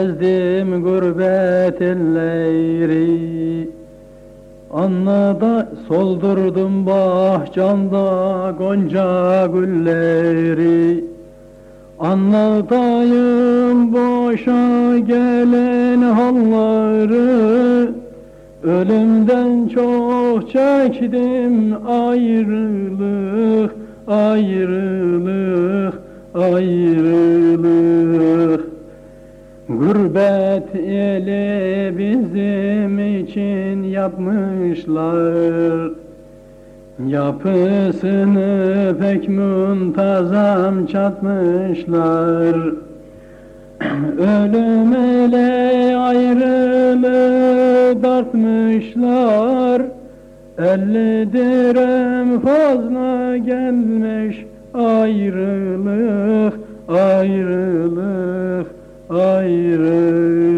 gezdim gurbet elleri. Anlada soldurdum bahçanda gonca gülleri. Anlatayım boşa gelen halları. Ölümden çok çektim ayrılık, ayrılık, ayrılık Gurbet eli bizim için yapmışlar. Yapısını pek muntazam çatmışlar. Ölüm ele ayrılığı dartmışlar. Elli direm fazla gelmiş ayrılık, ayrılık, ayrılık